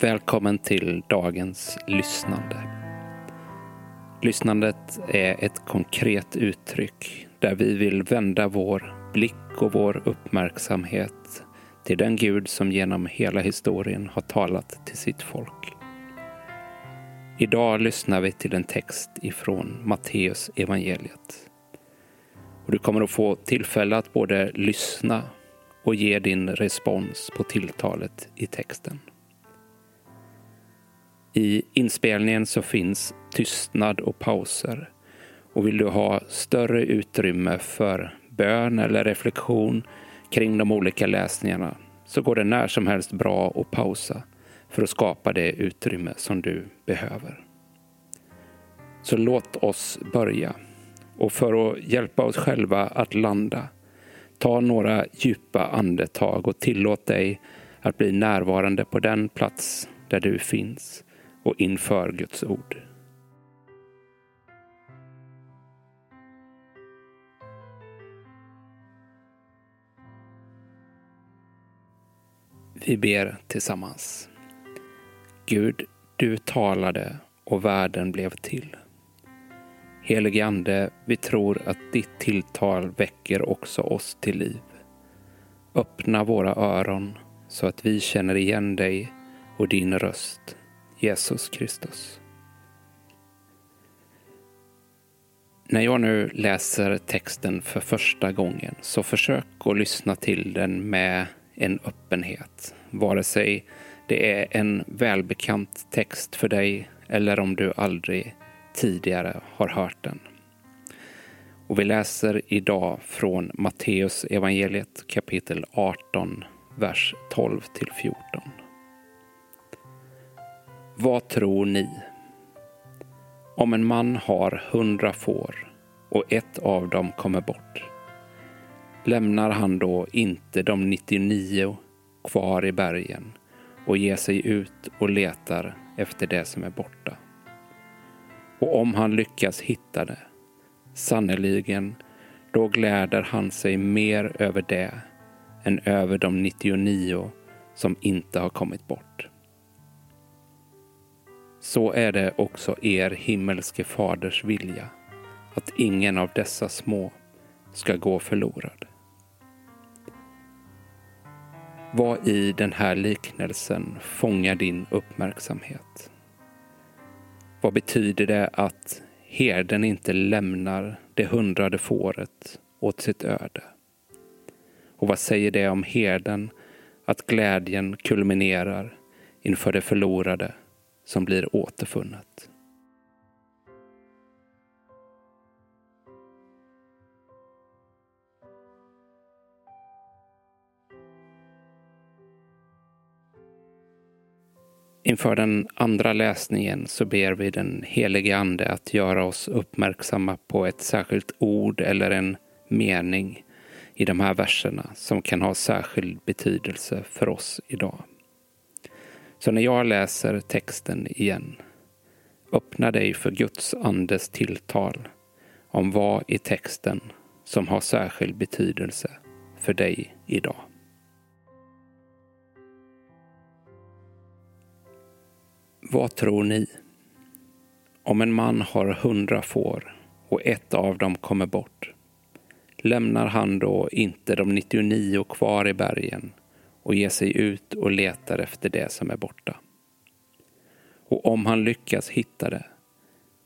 Välkommen till dagens lyssnande. Lyssnandet är ett konkret uttryck där vi vill vända vår blick och vår uppmärksamhet till den Gud som genom hela historien har talat till sitt folk. Idag lyssnar vi till en text ifrån Matteus evangeliet. Och du kommer att få tillfälle att både lyssna och ge din respons på tilltalet i texten. I inspelningen så finns tystnad och pauser. Och vill du ha större utrymme för bön eller reflektion kring de olika läsningarna så går det när som helst bra att pausa för att skapa det utrymme som du behöver. Så låt oss börja. Och för att hjälpa oss själva att landa, ta några djupa andetag och tillåt dig att bli närvarande på den plats där du finns och inför Guds ord. Vi ber tillsammans. Gud, du talade och världen blev till. Helige Ande, vi tror att ditt tilltal väcker också oss till liv. Öppna våra öron så att vi känner igen dig och din röst, Jesus Kristus. När jag nu läser texten för första gången så försök att lyssna till den med en öppenhet. Vare sig det är en välbekant text för dig eller om du aldrig tidigare har hört den. Och vi läser idag från Matteus evangeliet kapitel 18, vers 12 till 14. Vad tror ni? Om en man har hundra får och ett av dem kommer bort, lämnar han då inte de 99 kvar i bergen och ger sig ut och letar efter det som är borta? Och om han lyckas hitta det, sannerligen, då gläder han sig mer över det än över de 99 som inte har kommit bort. Så är det också er himmelske faders vilja, att ingen av dessa små ska gå förlorad. Vad i den här liknelsen fångar din uppmärksamhet? Vad betyder det att herden inte lämnar det hundrade fåret åt sitt öde? Och vad säger det om herden att glädjen kulminerar inför det förlorade som blir återfunnet? Inför den andra läsningen så ber vi den helige Ande att göra oss uppmärksamma på ett särskilt ord eller en mening i de här verserna som kan ha särskild betydelse för oss idag. Så när jag läser texten igen, öppna dig för Guds andes tilltal om vad i texten som har särskild betydelse för dig idag. Vad tror ni? Om en man har hundra får och ett av dem kommer bort, lämnar han då inte de 99 kvar i bergen och ger sig ut och letar efter det som är borta? Och om han lyckas hitta det,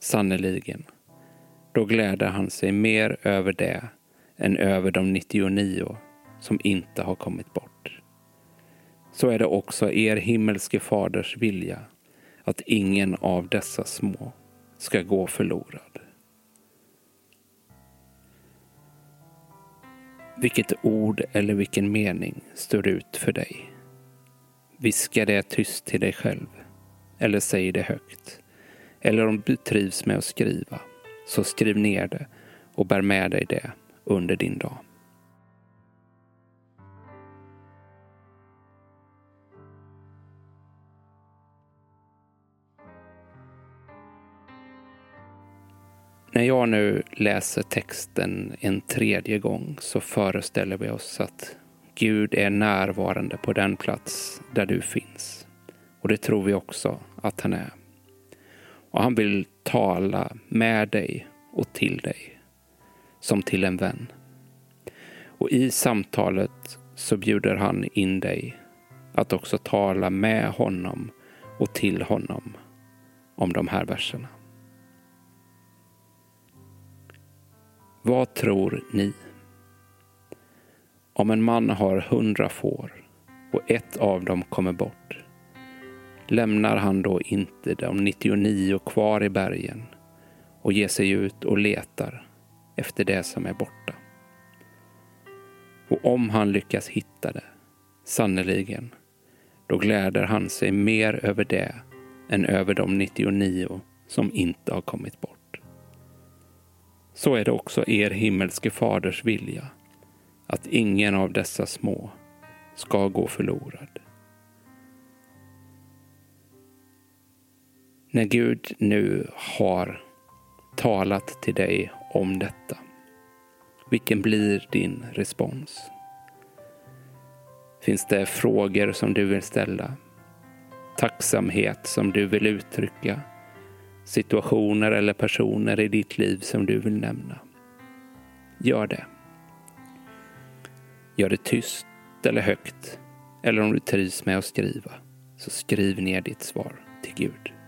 sannerligen, då gläder han sig mer över det än över de 99 som inte har kommit bort. Så är det också er himmelske faders vilja att ingen av dessa små ska gå förlorad. Vilket ord eller vilken mening står ut för dig? Viska det tyst till dig själv eller säg det högt. Eller om du trivs med att skriva, så skriv ner det och bär med dig det under din dag. När jag nu läser texten en tredje gång så föreställer vi oss att Gud är närvarande på den plats där du finns Och det tror vi också att han är. Och han vill tala med dig och till dig, som till en vän. Och i samtalet så bjuder han in dig att också tala med honom och till honom om de här verserna. Vad tror ni? Om en man har hundra får och ett av dem kommer bort, lämnar han då inte de 99 kvar i bergen och ger sig ut och letar efter det som är borta? Och om han lyckas hitta det, sannerligen, då gläder han sig mer över det än över de 99 som inte har kommit bort. Så är det också er himmelske faders vilja, att ingen av dessa små ska gå förlorad. När Gud nu har talat till dig om detta, vilken blir din respons? Finns det frågor som du vill ställa? Tacksamhet som du vill uttrycka? Situationer eller personer i ditt liv som du vill nämna? Gör det. Gör det tyst eller högt. Eller om du trivs med att skriva, så skriv ner ditt svar till Gud.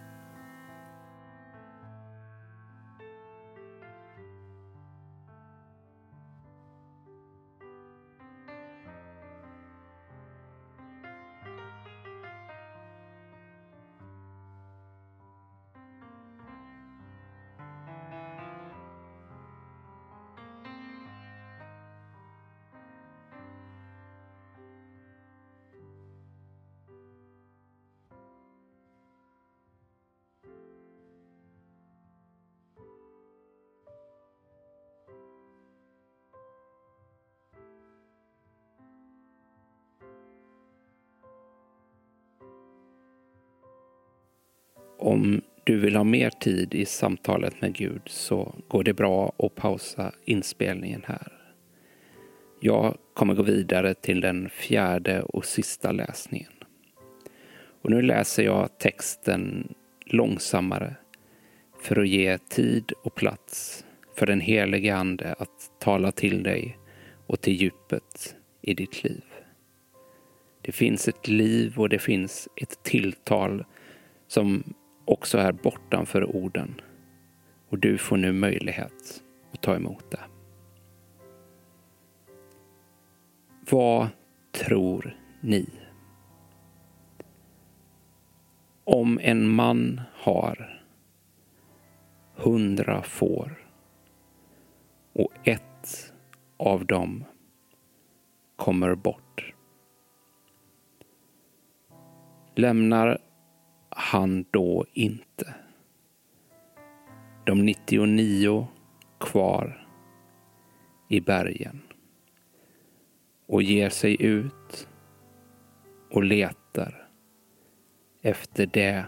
Om du vill ha mer tid i samtalet med Gud så går det bra att pausa inspelningen här. Jag kommer gå vidare till den fjärde och sista läsningen. Och nu läser jag texten långsammare för att ge tid och plats för den helige Ande att tala till dig och till djupet i ditt liv. Det finns ett liv och det finns ett tilltal som också är bortanför orden. Och du får nu möjlighet att ta emot det. Vad tror ni? Om en man har hundra får och ett av dem kommer bort. Lämnar han då inte. De 99 kvar i bergen och ger sig ut och letar efter det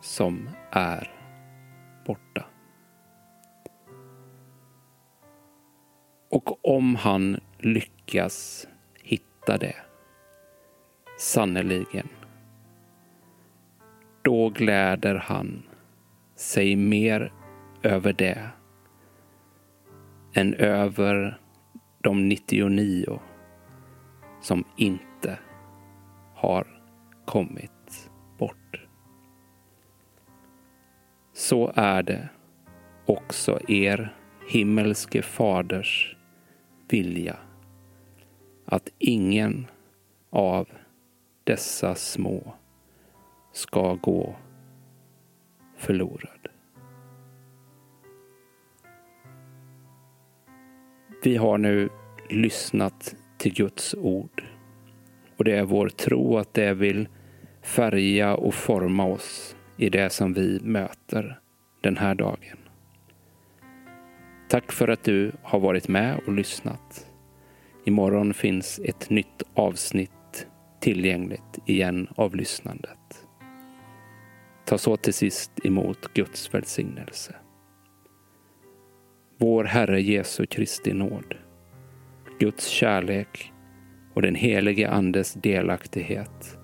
som är borta. Och om han lyckas hitta det, sannerligen, då gläder han sig mer över det än över de 99 som inte har kommit bort. Så är det också er himmelske faders vilja att ingen av dessa små ska gå förlorad. Vi har nu lyssnat till Guds ord och det är vår tro att det vill färga och forma oss i det som vi möter den här dagen. Tack för att du har varit med och lyssnat. Imorgon finns ett nytt avsnitt tillgängligt igen av lyssnandet. Ta så till sist emot Guds välsignelse. Vår Herre Jesu Kristi nåd, Guds kärlek och den helige Andes delaktighet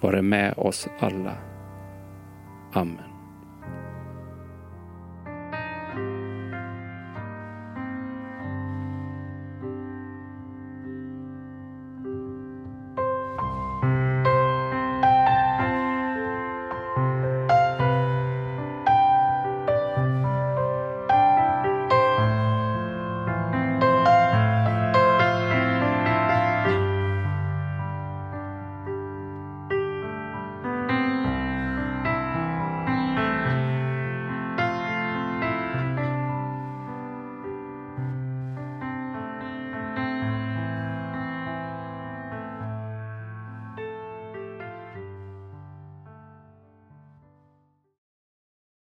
vare med oss alla. Amen.